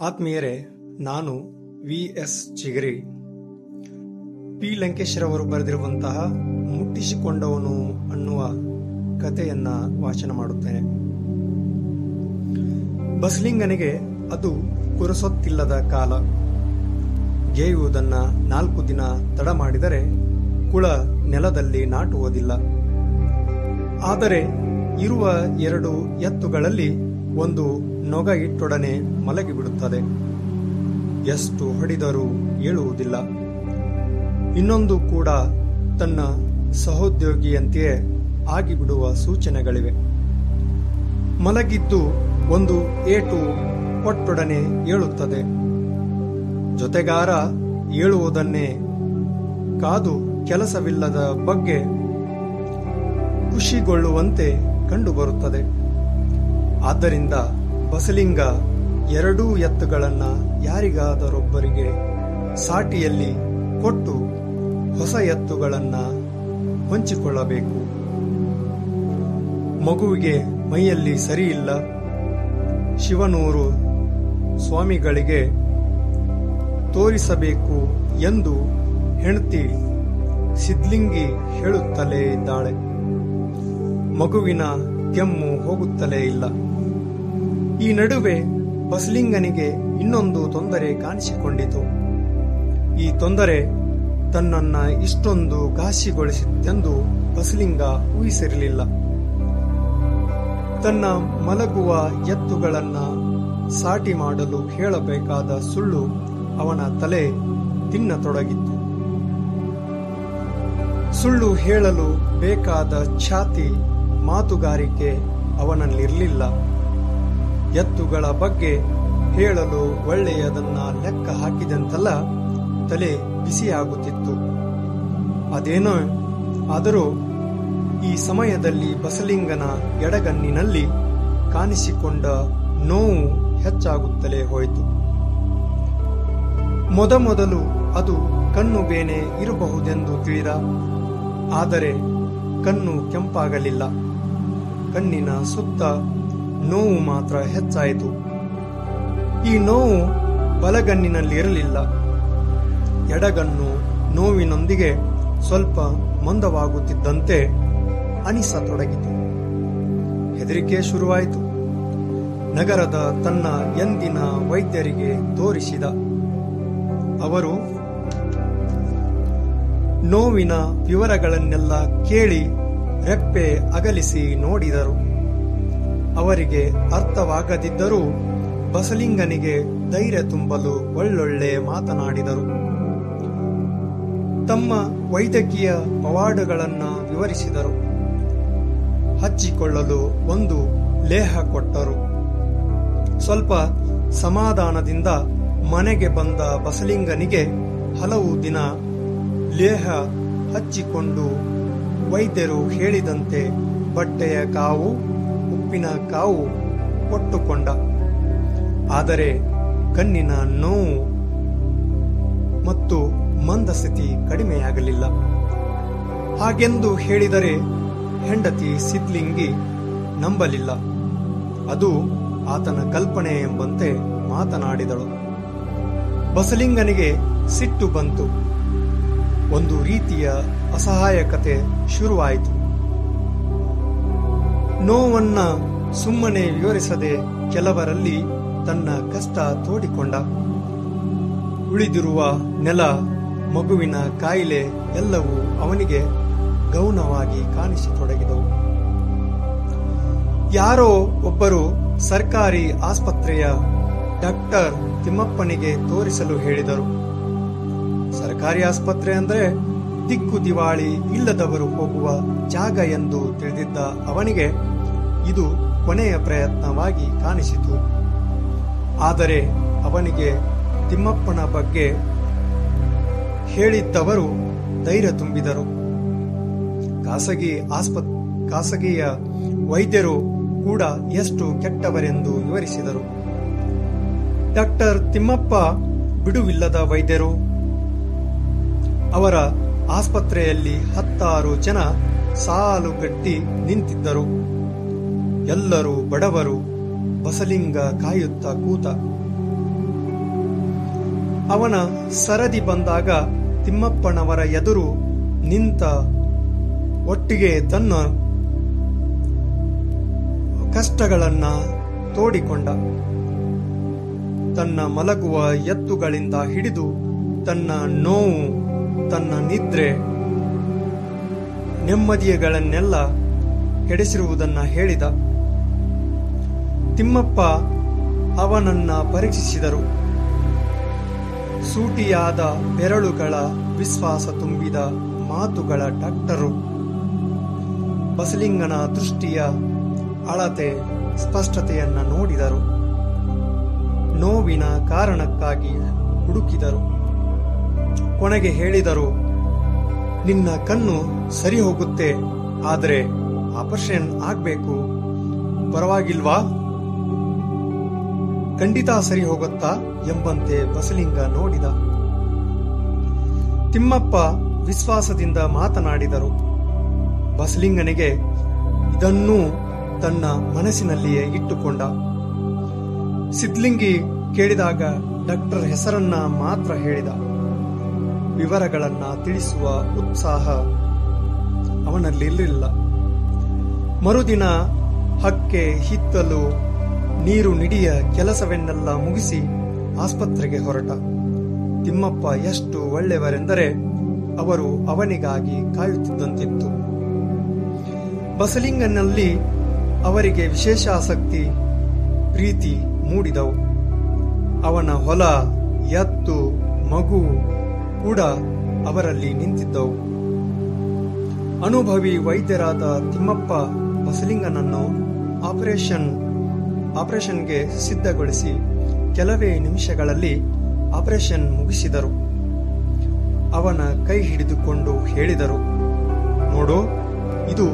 ಆತ್ಮೀಯರೇ, ನಾನು V S Chigari. P. ಲಂಕೇಶ್ರವರು ಬರೆದಿರುವಂತಹ ಮುಟ್ಟಿಸಿಕೊಂಡವನು ಅನ್ನುವ ಕಥೆಯನ್ನ ವಾಚನ ಮಾಡುತ್ತೇನೆ. ಬಸ್ಲಿಂಗನಿಗೆ ಅದು ಕುರಸೊತ್ತಿಲ್ಲದ ಕಾಲ. ಗೇಯುವುದನ್ನ ನಾಲ್ಕು ದಿನ ತಡ ಮಾಡಿದರೆ ಕುಳ ನೆಲದಲ್ಲಿ ನಾಟುವುದಿಲ್ಲ. ಆದರೆ ಇರುವ ಎರಡು ಎತ್ತುಗಳಲ್ಲಿ ಒಂದು ನೊಗ ಇಟ್ಟೊಡನೆ ಮಲಗಿಬಿಡುತ್ತದೆ. ಎಷ್ಟು ಹೊಡೆದರೂ ಏಳುವುದಿಲ್ಲ. ಇನ್ನೊಂದು ಕೂಡ ತನ್ನ ಸಹೋದ್ಯೋಗಿಯಂತೆಯೇ ಆಗಿಬಿಡುವ ಸೂಚನೆಗಳಿವೆ. ಮಲಗಿದ್ದು ಒಂದು ಏಟು ಕೊಟ್ಟೊಡನೆ ಏಳುತ್ತದೆ. ಜೊತೆಗಾರ ಏಳುವುದನ್ನೇ ಕಾದು ಕೆಲಸವಿಲ್ಲದ ಬಗ್ಗೆ ಖುಷಿಗೊಳ್ಳುವಂತೆ ಕಂಡುಬರುತ್ತದೆ. ಆದ್ದರಿಂದ ಬಸಲಿಂಗ ಎರಡೂ ಎತ್ತುಗಳನ್ನ ಯಾರಿಗಾದರೊಬ್ಬರಿಗೆ ಸಾಟಿಯಲ್ಲಿ ಕೊಟ್ಟು ಹೊಸ ಎತ್ತುಗಳನ್ನ ಹೊಂಚಿಕೊಳ್ಳಬೇಕು. ಮಗುವಿಗೆ ಮೈಯಲ್ಲಿ ಸರಿಯಿಲ್ಲ. ಶಿವನೂರು ಸ್ವಾಮಿಗಳಿಗೆ ತೋರಿಸಬೇಕು ಎಂದು ಹೆಂಡತಿ ಸಿದ್ಲಿಂಗಿ ಹೇಳುತ್ತಲೇ ಇದ್ದಾಳೆ. ಮಗುವಿನ ಕೆಮ್ಮು ಹೋಗುತ್ತಲೇ ಇಲ್ಲ. ಈ ನಡುವೆ ಬಸಲಿಂಗನಿಗೆ ಇನ್ನೊಂದು ತೊಂದರೆ ಕಾಣಿಸಿಕೊಂಡಿತು. ಈ ತೊಂದರೆ ತನ್ನನ್ನ ಇಷ್ಟೊಂದು ಘಾಸಿಗೊಳಿಸಿತ್ತೆಂದು ಬಸಲಿಂಗ ಊಹಿಸಿರಲಿಲ್ಲ. ತನ್ನ ಮಲಗುವ ಎತ್ತುಗಳನ್ನ ಸಾಟಿ ಮಾಡಲು ಹೇಳಬೇಕಾದ ಸುಳ್ಳು ಅವನ ತಲೆ ತಿನ್ನತೊಡಗಿತ್ತು. ಸುಳ್ಳು ಹೇಳಲು ಬೇಕಾದ ಛಾತಿ ಮಾತುಗಾರಿಕೆ ಅವನಲ್ಲಿರಲಿಲ್ಲ. ಎತ್ತುಗಳ ಬಗ್ಗೆ ಹೇಳಲು ಒಳ್ಳೆಯದನ್ನ ಲೆಕ್ಕ ಹಾಕಿದಂತೆಲ್ಲ ತಲೆ ಬಿಸಿಯಾಗುತ್ತಿತ್ತು. ಅದೇನೋ ಆದರೂ ಈ ಸಮಯದಲ್ಲಿ ಬಸಲಿಂಗನ ಎಡಗನ್ನಿನಲ್ಲಿ ಕಾಣಿಸಿಕೊಂಡ ನೋವು ಹೆಚ್ಚಾಗುತ್ತಲೇ ಹೋಯಿತು. ಮೊದಮೊದಲು ಅದು ಕಣ್ಣು ಬೇನೆ ಇರಬಹುದೆಂದು ತಿಳಿದ. ಆದರೆ ಕಣ್ಣು ಕೆಂಪಾಗಲಿಲ್ಲ. ಕಣ್ಣಿನ ಸುತ್ತ ನೋವು ಮಾತ್ರ ಹೆಚ್ಚಾಯಿತು. ಈ ನೋವು ಬಲಗಣ್ಣಿನಲ್ಲಿ ಇರಲಿಲ್ಲ. ಎಡಗಣ್ಣು ನೋವಿನೊಂದಿಗೆ ಸ್ವಲ್ಪ ಮಂದವಾಗುತ್ತಿದ್ದಂತೆ ಅನಿಸತೊಡಗಿತು. ಹೆದರಿಕೆ ಶುರುವಾಯಿತು. ನಗರದ ತನ್ನ ಎಂದಿನ ವೈದ್ಯರಿಗೆ ತೋರಿಸಿದ. ಅವರು, ನೋವಿನ ವಿವರಗಳನ್ನೆಲ್ಲ ಕೇಳಿ ರೆಪ್ಪೆ ಅಗಲಿಸಿ ನೋಡಿದರು. ಅವರಿಗೆ ಅರ್ಥವಾಗದಿದ್ದರೂ ಬಸಲಿಂಗನಿಗೆ ಧೈರ್ಯ ತುಂಬಲು ಒಳ್ಳೊಳ್ಳೆ ಮಾತನಾಡಿದರು. ತಮ್ಮ ವೈದ್ಯಕೀಯ ಪವಾಡಗಳನ್ನ ವಿವರಿಸಿದರು. ಹಚ್ಚಿಕೊಳ್ಳಲು ಒಂದು ಲೇಹ ಕೊಟ್ಟರು. ಸ್ವಲ್ಪ ಸಮಾಧಾನದಿಂದ ಮನೆಗೆ ಬಂದ ಬಸಲಿಂಗನಿಗೆ ಹಲವು ದಿನ ಲೇಹ ಹಚ್ಚಿಕೊಂಡು ವೈದ್ಯರು ಹೇಳಿದಂತೆ ಬಟ್ಟೆಯ ಕಾವು ಉಪ್ಪಿನ ಕಾವು ಕೊಟ್ಟುಕೊಂಡ ಆದರೆ ಕಣ್ಣಿನ ನೋವು ಮತ್ತು ಮಂದಸ್ಥಿತಿ ಕಡಿಮೆಯಾಗಲಿಲ್ಲ. ಹಾಗೆಂದು ಹೇಳಿದರೆ ಹೆಂಡತಿ ಸಿದ್ಲಿಂಗಿ ನಂಬಲಿಲ್ಲ. ಅದು ಆತನ ಕಲ್ಪನೆ ಎಂಬಂತೆ ಮಾತನಾಡಿದಳು. ಬಸಲಿಂಗನಿಗೆ ಸಿಟ್ಟು ಬಂತು. ಒಂದು ರೀತಿಯ ಅಸಹಾಯಕತೆ ಶುರುವಾಯಿತು. ನೋವನ್ನ ಸುಮ್ಮನೆ ವಿವರಿಸದೆ ಕೆಲವರಲ್ಲಿ ತನ್ನ ಕಷ್ಟ ತೋಡಿಕೊಂಡ. ಉಳಿದಿರುವ ನೆಲ, ಮಗುವಿನ ಕಾಯಿಲೆ ಎಲ್ಲವೂ ಅವನಿಗೆ ಗೌನವಾಗಿ ಕಾಣಿಸತೊಡಗಿದವು. ಯಾರೋ ಒಬ್ಬರು ಸರ್ಕಾರಿ ಆಸ್ಪತ್ರೆಯ ಡಾಕ್ಟರ್ ತಿಮ್ಮಪ್ಪನಿಗೆ ತೋರಿಸಲು ಹೇಳಿದರು. ಸರ್ಕಾರಿ ಆಸ್ಪತ್ರೆ ಅಂದರೆ ದಿಕ್ಕು ದಿವಾಳಿ ಇಲ್ಲದವರು ಹೋಗುವ ಜಾಗ ಎಂದು ತಿಳಿದಿದ್ದ ಅವನಿಗೆ ಇದು ಕೊನೆಯ ಪ್ರಯತ್ನವಾಗಿ ಕಾಣಿಸಿತು. ಆದರೆ ಅವನಿಗೆ ತಿಮ್ಮಪ್ಪನ ಬಗ್ಗೆ ಹೇಳಿದ್ದವರು ಧೈರ್ಯ ತುಂಬಿದರು. ಖಾಸಗಿ ಆಸ್ಪತ್ ಖಾಸಗಿಯ ವೈದ್ಯರು ಕೂಡ ಎಷ್ಟು ಕೆಟ್ಟವರೆಂದು ವಿವರಿಸಿದರು. ಡಾಕ್ಟರ್ ತಿಮ್ಮಪ್ಪ ಬಿಡುವಿಲ್ಲದ ವೈದ್ಯರು ಅವರ ಆಸ್ಪತ್ರೆಯಲ್ಲಿ ಹತ್ತಾರು ಜನ ಸಾಲುಗಟ್ಟಿ ನಿಂತಿದ್ದರು. ಎಲ್ಲರೂ ಬಡವರು, ಬಸಲಿಂಗ ಕಾಯುತ್ತಾ ಕೂತ. ಅವನ ಸರದಿ ಬಂದಾಗ ತಿಮ್ಮಪ್ಪನವರ ಎದುರು ನಿಂತ ಒಟ್ಟಿಗೆ ತನ್ನ ಕಷ್ಟಗಳನ್ನ ತೋಡಿಕೊಂಡ. ತನ್ನ ಮಲಗುವ ಎತ್ತುಗಳಿಂದ ಹಿಡಿದು ತನ್ನ ನೋವು ತನ್ನ ನಿದ್ರೆ ನೆಮ್ಮದಿಯಗಳನ್ನೆಲ್ಲ ಕೆಡಿಸಿರುವುದನ್ನ ಹೇಳಿದ. ತಿಮ್ಮಪ್ಪ ಅವನನ್ನ ಪರೀಕ್ಷಿಸಿದರು. ಸೂಟಿಯಾದ ಬೆರಳುಗಳ ವಿಶ್ವಾಸ ತುಂಬಿದ ಮಾತುಗಳ ಡಾಕ್ಟರು. ಬಸಲಿಂಗನ ದೃಷ್ಟಿಯ ಅಳತೆ, ಸ್ಪಷ್ಟತೆಯನ್ನ ನೋಡಿದರು. ನೋವಿನ ಕಾರಣಕ್ಕಾಗಿ ಹುಡುಕಿದರು. ಕೊನೆಗೆ ಹೇಳಿದರು, ನಿನ್ನ ಕಣ್ಣು ಸರಿ ಹೋಗುತ್ತೆ, ಆದರೆ ಆಪರೇಷನ್ ಆಗ್ಬೇಕು. ಪರವಾಗಿಲ್ವಾ? ಖಂಡಿತ ಸರಿ ಹೋಗುತ್ತಾ? ಎಂಬಂತೆ ಬಸಲಿಂಗ ನೋಡಿದ. ತಿಮ್ಮಪ್ಪ ವಿಶ್ವಾಸದಿಂದ ಮಾತನಾಡಿದರು. ಬಸಲಿಂಗನಿಗೆ ಇದನ್ನೂ ತನ್ನ ಮನಸ್ಸಿನಲ್ಲಿಯೇ ಇಟ್ಟುಕೊಂಡ. ಸಿದ್ಲಿಂಗಿ ಕೇಳಿದಾಗ ಡಾಕ್ಟರ್ ಹೆಸರನ್ನ ಮಾತ್ರ ಹೇಳಿದ. ವಿವರಗಳನ್ನ ತಿಳಿಸುವ ಉತ್ಸಾಹ ಅವನಲ್ಲಿ ಇರಲಿಲ್ಲ ಮರುದಿನ ಹಕ್ಕೆ ಹಿತ್ತಲು ನೀರು ನಿಡಿಯ ಕೆಲಸವೆನ್ನೆಲ್ಲ ಮುಗಿಸಿ ಆಸ್ಪತ್ರೆಗೆ ಹೊರಟ. ತಿಮ್ಮಪ್ಪ ಎಷ್ಟು ಒಳ್ಳೆಯವರೆಂದರೆ ಅವರು ಅವನಿಗಾಗಿ ಕಾಯುತ್ತಿದ್ದಂತಿತ್ತು. ಬಸಲಿಂಗನಲ್ಲಿ ಅವರಿಗೆ ವಿಶೇಷ ಆಸಕ್ತಿ ಪ್ರೀತಿ ಮೂಡಿದವು. ಅವನ ಹೊಲ, ಎತ್ತು, ಮಗು ಕೂಡ ಅವರಲ್ಲಿ ನಿಂತಿದ್ದವು. ಅನುಭವಿ ವೈದ್ಯರಾದ ತಿಮ್ಮಪ್ಪ ಬಸಲಿಂಗನನ್ನು ಆಪರೇಷನ್, ಆಪರೇಷನ್ಗೆ ಸಿದ್ಧಗೊಳಿಸಿ ಕೆಲವೇ ನಿಮಿಷಗಳಲ್ಲಿ ಆಪರೇಷನ್ ಮುಗಿಸಿದರು. ಅವನ ಕೈ ಹಿಡಿದುಕೊಂಡು ಹೇಳಿದರು, ನೋಡು, ಇದು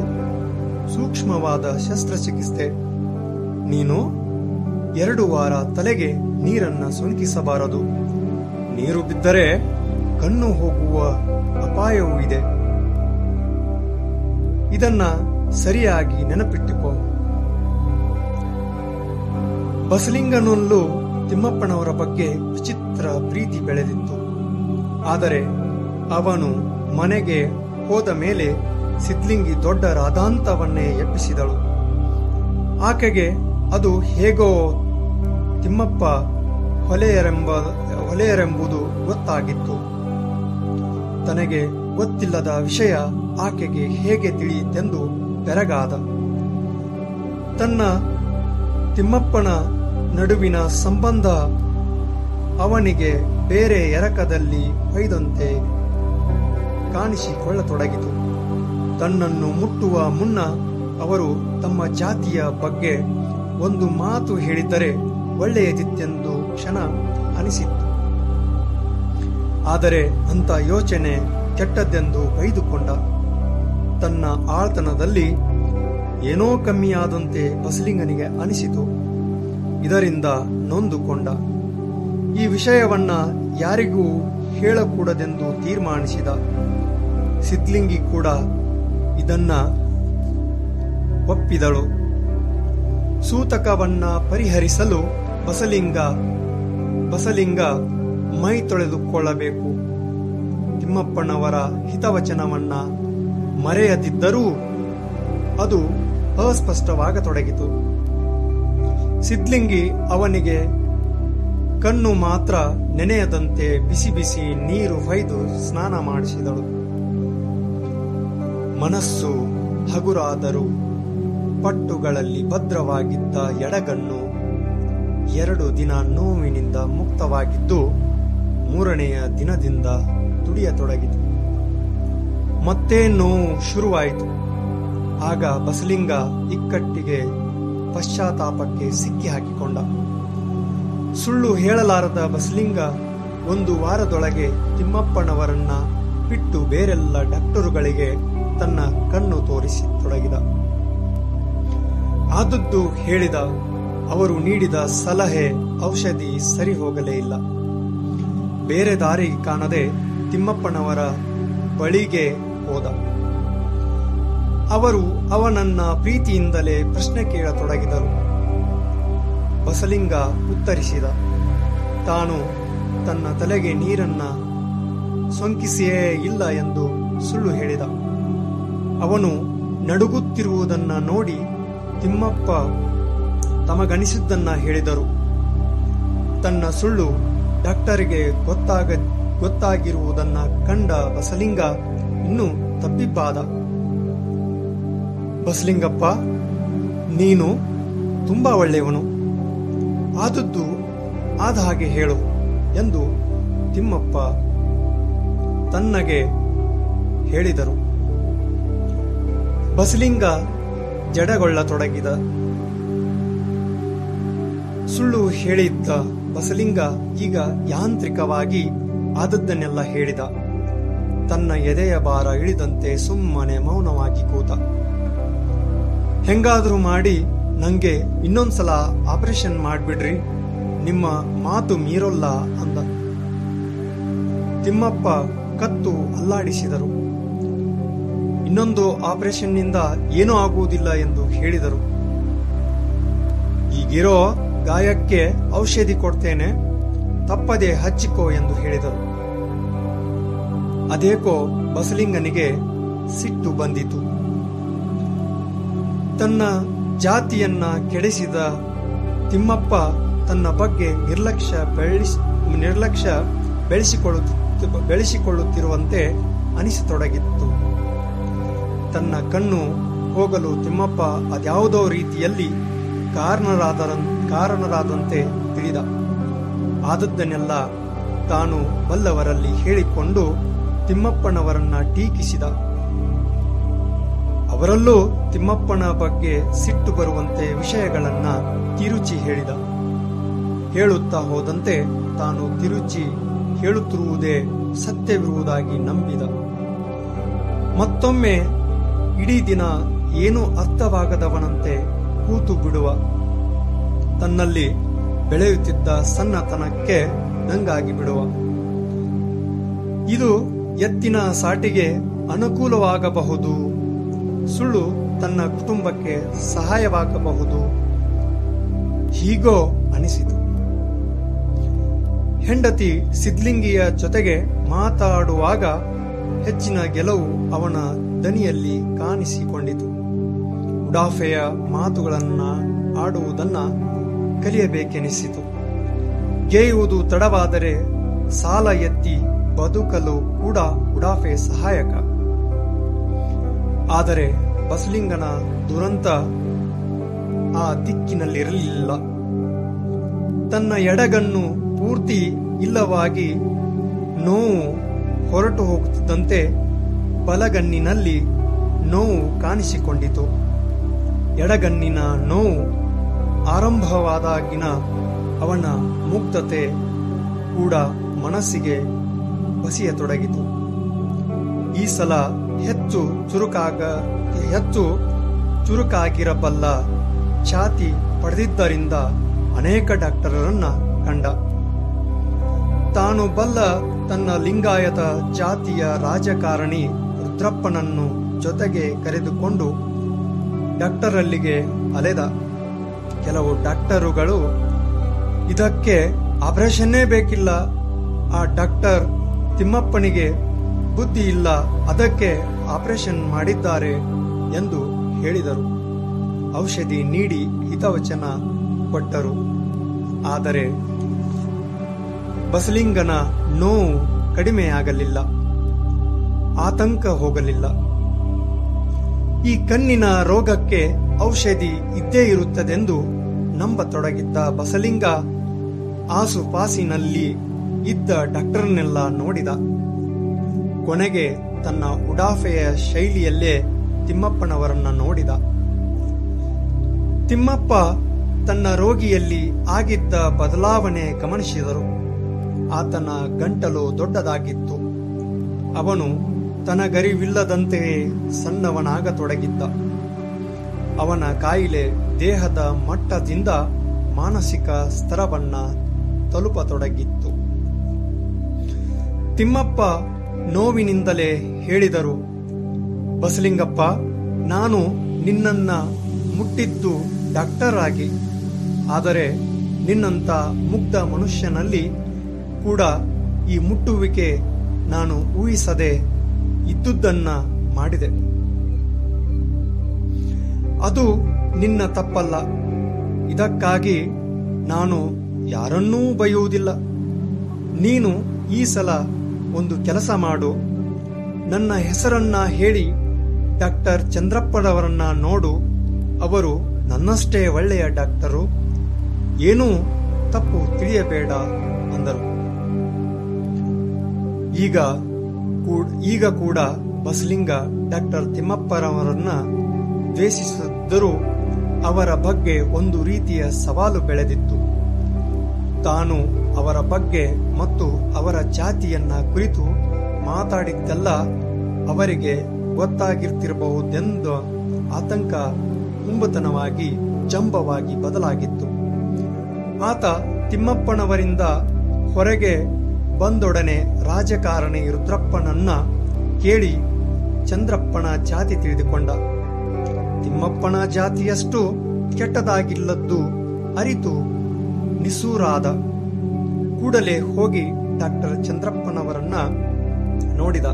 ಸೂಕ್ಷ್ಮವಾದ ಶಸ್ತ್ರಚಿಕಿತ್ಸೆ. ನೀನು ಎರಡು ವಾರ ತಲೆಗೆ ನೀರನ್ನ ಸುಂಕಿಸಬಾರದು. ನೀರು ಬಿದ್ದರೆ ಕಣ್ಣು ಹೋಗುವ ಅಪಾಯವೂ ಇದೆ. ಇದನ್ನ ಸರಿಯಾಗಿ ನೆನಪಿಟ್ಟುಕೋ. ಬಸಲಿಂಗನಲ್ಲೂ ತಿಮ್ಮಪ್ಪನವರ ಬಗ್ಗೆ ವಿಚಿತ್ರ ಪ್ರೀತಿ ಬೆಳೆದಿತ್ತು. ಆದರೆ ಅವನು ಮನೆಗೆ ಹೋದ ಮೇಲೆ ಸಿದ್ಲಿಂಗಿ ದೊಡ್ಡ ರಾಧಾಂತವನ್ನೇ ಎಪ್ಪಿಸಿದಳು ಆಕೆಗೆ ಅದು ಹೇಗೋ ತಿಮ್ಮಪ್ಪ ಹೊಲೆಯರೆಂಬ ಹೊಲೆಯರೆಂಬುದು ಗೊತ್ತಾಗಿತ್ತು. ತನಗೆ ಗೊತ್ತಿಲ್ಲದ ವಿಷಯ ಆಕೆಗೆ ಹೇಗೆ ತಿಳಿಯಿತೆಂದು ಬೆರಗಾದ. ತನ್ನ ತಿಮ್ಮಪ್ಪನ ನಡುವಿನ ಸಂಬಂಧ ಅವನಿಗೆ ಬೇರೆ ಎರಕದಲ್ಲಿ ಒಯ್ದಂತೆ ಕಾಣಿಸಿಕೊಳ್ಳತೊಡಗಿತು. ತನ್ನನ್ನು ಮುಟ್ಟುವ ಮುನ್ನ ಅವರು ತಮ್ಮ ಜಾತಿಯ ಬಗ್ಗೆ ಒಂದು ಮಾತು ಹೇಳಿದರೆ ಒಳ್ಳೆಯದಿತ್ತೆಂದು ಕ್ಷಣ ಅನಿಸಿತ್ತು. ಆದರೆ ಅಂತ ಯೋಚನೆ ಕೆಟ್ಟದ್ದೆಂದು ಬೈದುಕೊಂಡ. ತನ್ನ ಆಳ್ತನದಲ್ಲಿ ಏನೋ ಕಮ್ಮಿಯಾದಂತೆ ಬಸಲಿಂಗನಿಗೆ ಅನಿಸಿತು. ಇದರಿಂದ ನೊಂದುಕೊಂಡ. ಈ ವಿಷಯವನ್ನ ಯಾರಿಗೂ ಹೇಳಕೂಡದೆಂದು ತೀರ್ಮಾನಿಸಿದ. ಸಿದ್ಲಿಂಗಿ ಕೂಡ ಇದನ್ನ ಒಪ್ಪಿದಳು. ಸೂತಕವನ್ನ ಪರಿಹರಿಸಲು ಬಸಲಿಂಗ ಬಸಲಿಂಗ ಮೈ ತೊಳೆದುಕೊಳ್ಳಬೇಕು. ತಿಮ್ಮಪ್ಪನವರ ಹಿತವಚನವನ್ನ ಮರೆಯದಿದ್ದರೂ ಅದು ಅಸ್ಪಷ್ಟವಾಗತೊಡಗಿತು. ಸಿದ್ಲಿಂಗಿ ಅವನಿಗೆ ಕಣ್ಣು ಮಾತ್ರ ನೆನೆಯದಂತೆ ಬಿಸಿ ಬಿಸಿ ನೀರು ಹೊಯ್ದು ಸ್ನಾನ ಮಾಡಿಸಿದಳು. ಮನಸ್ಸು ಹಗುರಾದರೂ ಪಟ್ಟುಗಳಲ್ಲಿ ಭದ್ರವಾಗಿದ್ದ ಎಡಗಣ್ಣು ಎರಡು ದಿನ ನೋವಿನಿಂದ ಮುಕ್ತವಾಗಿದ್ದು ಮೂರನೆಯ ದಿನದಿಂದ ತುಡಿಯತೊಡಗಿತು. ಮತ್ತೆ ನೋವು ಶುರುವಾಯಿತು. ಆಗ ಬಸಲಿಂಗ ಇಕ್ಕಟ್ಟಿಗೆ ಪಶ್ಚಾತ್ತಾಪಕ್ಕೆ ಸಿಕ್ಕಿ ಹಾಕಿಕೊಂಡ ಸುಳ್ಳು ಹೇಳಲಾರದ ಬಸಲಿಂಗ ಒಂದು ವಾರದೊಳಗೆ ತಿಮ್ಮಪ್ಪನವರನ್ನ ಬಿಟ್ಟು ಬೇರೆಲ್ಲ ಡಾಕ್ಟರುಗಳಿಗೆ ತನ್ನ ಕಣ್ಣು ತೋರಿಸಿ ತೊಡಗಿದ ಆದದ್ದು ಹೇಳಿದ, ಅವರು ನೀಡಿದ ಸಲಹೆ ಔಷಧಿ ಸರಿ ಹೋಗಲೇ ಇಲ್ಲ. ಬೇರೆ ದಾರಿ ಕಾಣದೆ ತಿಮ್ಮಪ್ಪನವರ ಬಳಿಗೆ ಹೋದ. ಅವರು ಅವನನ್ನ ಪ್ರೀತಿಯಿಂದಲೇ ಪ್ರಶ್ನೆ ಕೇಳತೊಡಗಿದರು. ಬಸಲಿಂಗ ಉತ್ತರಿಸಿದ, ತಾನು ತನ್ನ ತಲೆಗೆ ನೀರನ್ನ ಸೊಂಕಿಸಿಯೇ ಇಲ್ಲ ಎಂದು ಸುಳ್ಳು ಹೇಳಿದ. ಅವನು ನಡುಗುತ್ತಿರುವುದನ್ನ ನೋಡಿ ತಿಮ್ಮಪ್ಪ ತಮಗನಿಸಿದ್ದನ್ನ ಹೇಳಿದರು. ತನ್ನ ಸುಳ್ಳು ಡಾಕ್ಟರಿಗೆ ಗೊತ್ತಾಗ, ಗೊತ್ತಾಗಿರುವುದನ್ನ ಕಂಡ ಬಸಲಿಂಗ ಇನ್ನೂ ತಪ್ಪಿಬ್ಬಾದ ಬಸಲಿಂಗಪ್ಪ, ನೀನು ತುಂಬಾ ಒಳ್ಳೆಯವನು. ಆದದ್ದು ಆದ ಹಾಗೆ ಹೇಳು ಎಂದು ತಿಮ್ಮಪ್ಪ ತನ್ನಗೆ ಹೇಳಿದರು. ಬಸಲಿಂಗ ಜಡಗೊಳ್ಳತೊಡಗಿದ. ಸುಳ್ಳು ಹೇಳಿದ್ದ ಬಸಲಿಂಗ ಈಗ ಯಾಂತ್ರಿಕವಾಗಿ ಆದದ್ದನ್ನೆಲ್ಲ ಹೇಳಿದ. ತನ್ನ ಎದೆಯ ಭಾರ ಇಳಿದಂತೆ ಸುಮ್ಮನೆ ಮೌನವಾಗಿ ಕೂತ. ಹೆಂಗಾದ್ರೂ ಮಾಡಿ ನಂಗೆ ಇನ್ನೊಂದ್ಸಲ ಆಪರೇಷನ್ ಮಾಡಿಬಿಡ್ರಿ. ನಿಮ್ಮ ಮಾತು ಮೀರೊಲ್ಲ ಅಂದ. ತಿಮ್ಮಪ್ಪ ಕತ್ತು ಅಲ್ಲಾಡಿಸಿದರು. ಇನ್ನೊಂದು ಆಪರೇಷನ್ನಿಂದ ಏನೂ ಆಗುವುದಿಲ್ಲ ಎಂದು ಹೇಳಿದರು. ಈಗಿರೋ ಗಾಯಕ್ಕೆ ಔಷಧಿ ಕೊಡ್ತೇನೆ, ತಪ್ಪದೆ ಹಚ್ಚಿಕೋ ಎಂದು ಹೇಳಿದರು. ಅದೇಕೋ ಬಸಲಿಂಗನಿಗೆ ಸಿಟ್ಟು ಬಂದಿತು. ತನ್ನ ಜಾತಿಯನ್ನ ಕೆಡಿಸಿದ ತಿಮ್ಮಪ್ಪ ತನ್ನ ಬಗ್ಗೆ ನಿರ್ಲಕ್ಷ್ಯ ಬೆಳೆಸಿ ನಿರ್ಲಕ್ಷ್ಯ ಬೆಳೆಸಿಕೊಳ್ಳುತ್ತ ಬೆಳೆಸಿಕೊಳ್ಳುತ್ತಿರುವಂತೆ ಅನಿಸತೊಡಗಿತ್ತು. ತನ್ನ ಕಣ್ಣು ಹೋಗಲು ತಿಮ್ಮಪ್ಪ ಅದ್ಯಾವುದೋ ರೀತಿಯಲ್ಲಿ ಕಾರಣರಾದ ಕಾರಣರಾದಂತೆ ತಿಳಿದ. ಆದದ್ದನ್ನೆಲ್ಲ ತಾನು ಬಲ್ಲವರಲ್ಲಿ ಹೇಳಿಕೊಂಡು ತಿಮ್ಮಪ್ಪನವರನ್ನ ಟೀಕಿಸಿದ. ಅವರಲ್ಲೂ ತಿಮ್ಮಪ್ಪನ ಬಗ್ಗೆ ಸಿಟ್ಟು ಬರುವಂತೆ ವಿಷಯಗಳನ್ನ ತಿರುಚಿ ಹೇಳಿದ. ಹೇಳುತ್ತಾ ಹೋದಂತೆ ತಾನು ತಿರುಚಿ ಹೇಳುತ್ತಿರುವುದೇ ಸತ್ಯವಿರುವುದಾಗಿ ನಂಬಿದ. ಮತ್ತೊಮ್ಮೆ ಇಡೀ ದಿನ ಏನೂ ಅರ್ಥವಾಗದವನಂತೆ ಕೂತು ಬಿಡುವ. ತನ್ನಲ್ಲಿ ಬೆಳೆಯುತ್ತಿದ್ದ ಸಣ್ಣತನಕ್ಕೆ ನಂಗಾಗಿ ಬಿಡುವ. ಇದು ಎತ್ತಿನ ಸಾಟಿಗೆ ಅನುಕೂಲವಾಗಬಹುದು. ಸುಳ್ಳು ತನ್ನ ಕುಟುಂಬಕ್ಕೆ ಸಹಾಯವಾಗಬಹುದು. ಹೀಗೋ ಅನಿಸಿತು. ಹೆಂಡತಿ ಸಿದ್ಲಿಂಗಿಯ ಜೊತೆಗೆ ಮಾತಾಡುವಾಗ ಹೆಚ್ಚಿನ ಗೆಲುವು ಅವನ ದನಿಯಲ್ಲಿ ಕಾಣಿಸಿಕೊಂಡಿತು. ಉಡಾಫೆಯ ಮಾತುಗಳನ್ನು ಆಡುವುದನ್ನ ಕಲಿಯಬೇಕೆನಿಸಿತು. ಗೆಯುವುದು ತಡವಾದರೆ ಸಾಲ ಎತ್ತಿ ಬದುಕಲು ಕೂಡ ಉಡಾಫೆ ಸಹಾಯಕ. ಆದರೆ ಬಸಲಿಂಗನ ದುರಂತ ಆ ದಿಕ್ಕಿನಲ್ಲಿರಲಿಲ್ಲ. ತನ್ನ ಎಡಗನ್ನು ಪೂರ್ತಿ ಇಲ್ಲವಾಗಿ ನೋವು ಹೊರಟು ಹೋಗುತ್ತಿದ್ದಂತೆ ಬಲಗಣ್ಣಿನಲ್ಲಿ ನೋವು ಕಾಣಿಸಿಕೊಂಡಿತು. ಎಡಗಣ್ಣಿನ ನೋವು ಆರಂಭವಾದಾಗಿನ ಅವನ ಮುಕ್ತತೆ ಕೂಡ ಮನಸ್ಸಿಗೆ ಬಸಿಯತೊಡಗಿತು. ಈ ಸಲ ಹೆಚ್ಚು ಚುರುಕಾಗ, ಹೆಚ್ಚು ಚುರುಕಾಗಿರಬಲ್ಲ ಛಾತಿ ಪಡೆದಿದ್ದರಿಂದ ಅನೇಕ ಡಾಕ್ಟರರನ್ನ ಕಂಡ. ತಾನು ಬಲ್ಲ ತನ್ನ ಲಿಂಗಾಯತ ಜಾತಿಯ ರಾಜಕಾರಣಿ ರುದ್ರಪ್ಪನನ್ನು ಜೊತೆಗೆ ಕರೆದುಕೊಂಡು ಡಾಕ್ಟರಲ್ಲಿಗೆ ಅಲೆದ. ಕೆಲವು ಡಾಕ್ಟರುಗಳು ಇದಕ್ಕೆ ಆಪರೇಷನ್ನೇ ಬೇಕಿಲ್ಲ. ಆ ಡಾಕ್ಟರ್ ತಿಮ್ಮಪ್ಪನಿಗೆ ಬುದ್ಧಿ ಇಲ್ಲ. ಅದಕ್ಕೆ ಆಪರೇಷನ್ ಮಾಡಿದ್ದಾರೆ ಎಂದು ಹೇಳಿದರು. ಔಷಧಿ ನೀಡಿ ಹಿತವಚನ ಕೊಟ್ಟರು. ಆದರೆ ಬಸಲಿಂಗನ ನೋವು ಕಡಿಮೆಯಾಗಲಿಲ್ಲ. ಆತಂಕ ಹೋಗಲಿಲ್ಲ. ಈ ಕಣ್ಣಿನ ರೋಗಕ್ಕೆ ಔಷಧಿ ಇದ್ದೇ ಇರುತ್ತದೆಂದು ನಂಬತೊಡಗಿದ್ದ ಬಸಲಿಂಗ ಆಸುಪಾಸಿನಲ್ಲಿ ಇದ್ದ ಡಾಕ್ಟರ್ನೆಲ್ಲ ನೋಡಿದ. ಕೊನೆಗೆ ತನ್ನ ಉಡಾಫೆಯ ಶೈಲಿಯಲ್ಲೇ ತಿಮ್ಮಪ್ಪನವರನ್ನ ನೋಡಿದ. ತಿಮ್ಮಪ್ಪ ತನ್ನ ರೋಗಿಯಲ್ಲಿ ಆಗಿದ್ದ ಬದಲಾವಣೆ ಗಮನಿಸಿದರು. ಆತನ ಗಂಟಲು ದೊಡ್ಡದಾಗಿತ್ತು. ಅವನು ತನಗರಿವಿಲ್ಲದಂತೆಯೇ ಸಣ್ಣವನಾಗತೊಡಗಿದ್ದ. ಅವನ ಕಾಯಿಲೆ ದೇಹದ ಮಟ್ಟದಿಂದ ಮಾನಸಿಕ ಸ್ತರವನ್ನ ತಲುಪತೊಡಗಿತ್ತು. ತಿಮ್ಮಪ್ಪ ನೋವಿನಿಂದಲೇ ಹೇಳಿದರು, ಬಸಲಿಂಗಪ್ಪ, ನಾನು ನಿನ್ನನ್ನ ಮುಟ್ಟಿದ್ದು ಡಾಕ್ಟರ್ ಆಗಿ. ಆದರೆ ನಿನ್ನಂತ ಮುಗ್ಧ ಮನುಷ್ಯನಲ್ಲಿ ಕೂಡ ಈ ಮುಟ್ಟುವಿಕೆ ನಾನು ಊಹಿಸದೆ ಇದ್ದುದನ್ನ ಮಾಡಿದೆ. ಅದು ನಿನ್ನ ತಪ್ಪಲ್ಲ. ಇದಕ್ಕಾಗಿ ನಾನು ಯಾರನ್ನೂ ಬೈಯುವುದಿಲ್ಲ ನೀನು ಈ ಸಲ ಒಂದು ಕೆಲಸ ಮಾಡು. ನನ್ನ ಹೆಸರನ್ನ ಹೇಳಿ ಡಾಕ್ಟರ್ ಚಂದ್ರಪ್ಪರವರನ್ನ ನೋಡು. ಅವರು ನನ್ನಷ್ಟೇ ಒಳ್ಳೆಯ ಡಾಕ್ಟರು. ಏನೂ ತಪ್ಪು ತಿಳಿಯಬೇಡ ಅಂದರು. ಈಗ ಈಗ ಕೂಡ ಬಸಲಿಂಗ ಡಾಕ್ಟರ್ ತಿಮ್ಮಪ್ಪರವರನ್ನ ದ್ವೇಷಿಸಿದ್ದರೂ ಅವರ ಬಗ್ಗೆ ಒಂದು ರೀತಿಯ ಸವಾಲು ಬೆಳೆದಿತ್ತು. ತಾನು ಅವರ ಬಗ್ಗೆ ಮತ್ತು ಅವರ ಜಾತಿಯನ್ನ ಕುರಿತು ಮಾತಾಡಿದ್ದೆಲ್ಲ, ಅವರಿಗೆ ಗೊತ್ತಾಗಿರ್ತಿರಬಹುದೆಂದ ಆತಂಕ ಕುಂಬತನವಾಗಿ ಜಂಬವಾಗಿ ಬದಲಾಗಿತ್ತು. ಆತ ತಿಮ್ಮಪ್ಪನವರಿಂದ ಹೊರಗೆ ಬಂದೊಡನೆ ರಾಜಕಾರಣಿ ರುದ್ರಪ್ಪನನ್ನ ಕೇಳಿ ಚಂದ್ರಪ್ಪನ ಜಾತಿ ತಿಳಿದುಕೊಂಡ. ತಿಮ್ಮಪ್ಪನ ಜಾತಿಯಷ್ಟು ಕೆಟ್ಟದಾಗಿಲ್ಲದ್ದು ಅರಿತು ನಿಸೂರಾದ. ಕೂಡಲೇ ಹೋಗಿ ಡಾಕ್ಟರ್ ಚಂದ್ರಪ್ಪನವರನ್ನ ನೋಡಿದ.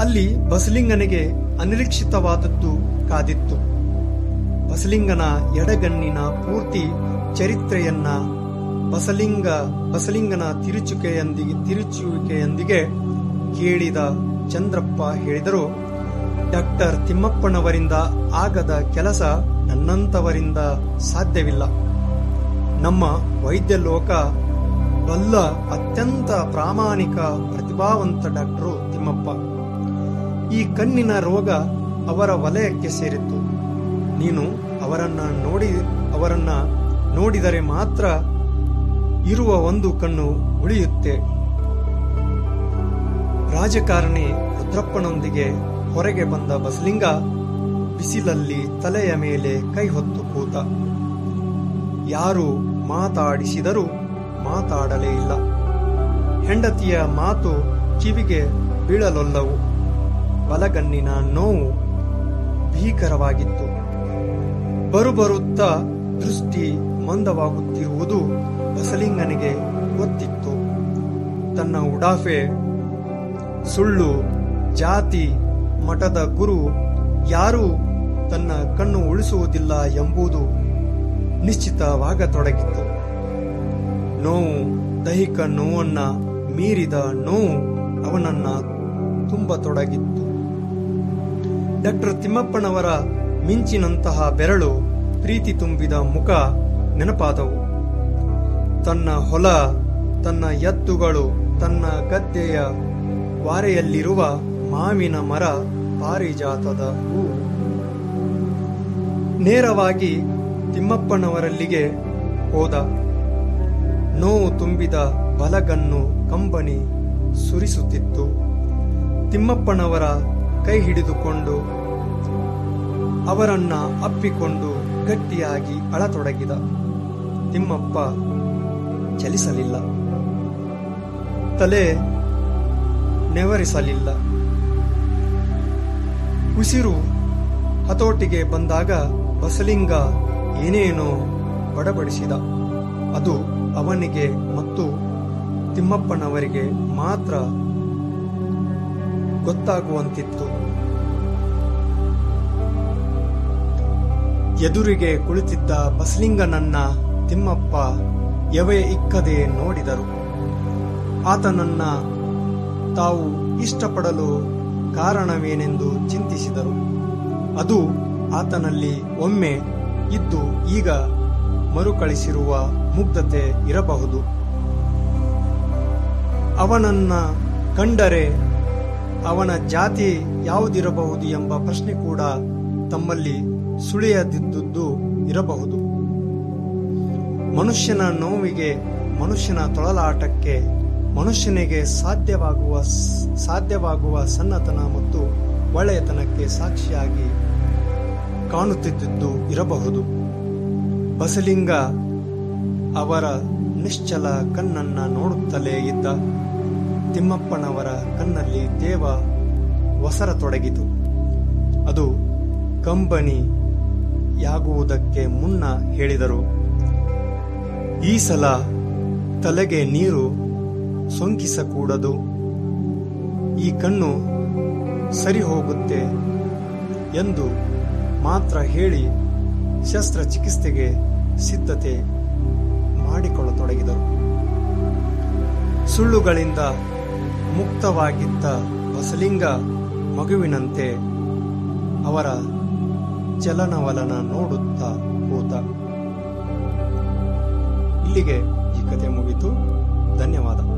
ಅಲ್ಲಿ ಬಸಲಿಂಗನಿಗೆ ಅನಿರೀಕ್ಷಿತವಾದದ್ದು ಕಾದಿತ್ತು. ಬಸಲಿಂಗನ ಎಡಗಣ್ಣಿನ ಪೂರ್ತಿ ಚರಿತ್ರೆಯನ್ನ ಬಸಲಿಂಗ, ಬಸಲಿಂಗನ ತಿರುಚುಕೆಯೊಂದಿಗೆ ತಿರುಚುವಿಕೆಯೊಂದಿಗೆ ಕೇಳಿದ ಚಂದ್ರಪ್ಪ ಹೇಳಿದರು, ಡಾಕ್ಟರ್ ತಿಮ್ಮಪ್ಪನವರಿಂದ ಆಗದ ಕೆಲಸ ನನ್ನಂತವರಿಂದ ಸಾಧ್ಯವಿಲ್ಲ. ನಮ್ಮ ವೈದ್ಯ ಲೋಕ ಬಲ್ಲ ಅತ್ಯಂತ ಪ್ರಾಮಾಣಿಕ, ಪ್ರತಿಭಾವಂತ ಡಾಕ್ಟರು ತಿಮ್ಮಪ್ಪ. ಈ ಕಣ್ಣಿನ ರೋಗ ಅವರ ವಲಯಕ್ಕೆ ಸೇರಿತ್ತು. ನೀನು ಅವರನ್ನ ನೋಡಿ, ಅವರನ್ನ ನೋಡಿದರೆ ಮಾತ್ರ ಇರುವ ಒಂದು ಕಣ್ಣು ಉಳಿಯುತ್ತೆ. ರಾಜಕಾರಣಿ ರುದ್ರಪ್ಪನೊಂದಿಗೆ ಹೊರಗೆ ಬಂದ ಬಸಲಿಂಗ ಬಿಸಿಲಲ್ಲಿ ತಲೆಯ ಮೇಲೆ ಕೈ ಹೊತ್ತು ಕೂತ. ಯಾರು ಮಾತಾಡಿಸಿದರೂ ಮಾತಾಡಲೇ ಇಲ್ಲ. ಹೆಂಡತಿಯ ಮಾತು ಕಿವಿಗೆ ಬೀಳಲೊಲ್ಲವು. ಬಲಗಣ್ಣಿನ ನೋವು ಭೀಕರವಾಗಿತ್ತು. ಬರುಬರುತ್ತಾ ದೃಷ್ಟಿ ಮಂದವಾಗುತ್ತಿರುವುದು ಬಸಲಿಂಗನಿಗೆ ಗೊತ್ತಿತ್ತು. ತನ್ನ ಉಡಾಫೆ, ಸುಳ್ಳು, ಜಾತಿ, ಮಠದ ಗುರು ಯಾರೂ ತನ್ನ ಕಣ್ಣು ಉಳಿಸುವುದಿಲ್ಲ ಎಂಬುದು ನಿಶ್ಚಿತವಾಗತೊಡಗಿತ್ತು. ನೋವು, ದೈಹಿಕ ನೋವನ್ನ ಮೀರಿದ ನೋವು ಅವನನ್ನ ತುಂಬತೊಡಗಿತ್ತು. ಡಾಕ್ಟರ್ ತಿಮ್ಮಪ್ಪನವರ ಮಿಂಚಿನಂತಹ ಬೆರಳು ಪ್ರೀತಿ ತುಂಬಿದ ಮುಖ ನೆನಪಾದವು. ತನ್ನ ಹೊಲ, ತನ್ನ ಎತ್ತುಗಳು, ತನ್ನ ಗದ್ದೆಯ ವಾರೆಯಲ್ಲಿರುವ ಮಾವಿನ ಮರ ಪಾರಿಜಾತದ ಹೂ. ನೇರವಾಗಿ ತಿಮ್ಮಪ್ಪನವರಲ್ಲಿಗೆ ಹೋದ. ನೋವು ತುಂಬಿದ ಬಲಗನ್ನು ಕಂಬನಿ ಸುರಿಸುತ್ತಿತ್ತು. ತಿಮ್ಮಪ್ಪನವರ ಕೈ ಹಿಡಿದುಕೊಂಡು ಅವರನ್ನ ಅಪ್ಪಿಕೊಂಡು ಗಟ್ಟಿಯಾಗಿ ಅಳತೊಡಗಿದ. ತಿಮ್ಮಪ್ಪ ಚಲಿಸಲಿಲ್ಲ. ತಲೆ ನೆವರಿಸಲಿಲ್ಲ. ಉಸಿರು ಹತೋಟಿಗೆ ಬಂದಾಗ ಬಸಲಿಂಗ ಏನೇನೋ ಬಡಬಡಿಸಿದ. ಅದು ಅವನಿಗೆ ಮತ್ತು ತಿಮ್ಮಪ್ಪನವರಿಗೆ ಮಾತ್ರ ಗೊತ್ತಾಗುವಂತಿತ್ತು. ಎದುರಿಗೆ ಕುಳಿತಿದ್ದ ಬಸಲಿಂಗನನ್ನ ತಿಮ್ಮಪ್ಪ ಎವೆ ಇಕ್ಕದೆ ನೋಡಿದರು. ಆತನನ್ನ ತಾವು ಇಷ್ಟಪಡಲು ಕಾರಣವೇನೆಂದು ಚಿಂತಿಸಿದರು. ಅದು ಆತನಲ್ಲಿ ಒಮ್ಮೆ ಇದ್ದು ಈಗ ಮರುಕಳಿಸಿರುವ ಮುಗ್ಧತೆ ಇರಬಹುದು. ಅವನನ್ನ ಕಂಡರೆ ಅವನ ಜಾತಿ ಯಾವುದಿರಬಹುದು ಎಂಬ ಪ್ರಶ್ನೆ ಕೂಡ ತಮ್ಮಲ್ಲಿ ಸುಳಿಯದಿದ್ದುದು ಇರಬಹುದು. ಮನುಷ್ಯನ ನೋವಿಗೆ, ಮನುಷ್ಯನ ತೊಳಲಾಟಕ್ಕೆ, ಮನುಷ್ಯನಿಗೆ ಸಾಧ್ಯವಾಗುವ ಸಾಧ್ಯವಾಗುವ ಸಣ್ಣತನ ಮತ್ತು ಒಳ್ಳೆಯತನಕ್ಕೆ ಸಾಕ್ಷಿಯಾಗಿ ಕಾಣುತ್ತಿದ್ದುದು ಇರಬಹುದು. ಬಸಲಿಂಗ ಅವರ ನಿಶ್ಚಲ ಕಣ್ಣನ್ನ ನೋಡುತ್ತಲೇ ಇದ್ದ ತಿಮ್ಮಪ್ಪನವರ ಕಣ್ಣಲ್ಲಿ ದೇವ ಒಸರತೊಡಗಿತು. ಅದು ಕಂಬನಿ ಯಾಗುವುದಕ್ಕೆ ಮುನ್ನ ಹೇಳಿದರು. ಈ ಸಲ ತಲೆಗೆ ನೀರು ಸೋಂಕಿಸಕೂಡದು. ಈ ಕಣ್ಣು ಸರಿ ಹೋಗುತ್ತೆ ಎಂದು ಮಾತ್ರ ಹೇಳಿ ಶಸ್ತ್ರಚಿಕಿತ್ಸೆಗೆ ಸಿದ್ಧತೆ ಮಾಡಿಕೊಳ್ಳತೊಡಗಿದರು. ಸುಳ್ಳುಗಳಿಂದ ಮುಕ್ತವಾಗಿದ್ದ ಬಸಲಿಂಗ ಮಗುವಿನಂತೆ ಅವರ ಚಲನವಲನ ನೋಡುತ್ತಾ ಕೂತ ಇಲ್ಲಿಗೆ ಈ ಕಥೆ ಮುಗಿತು. ಧನ್ಯವಾದ.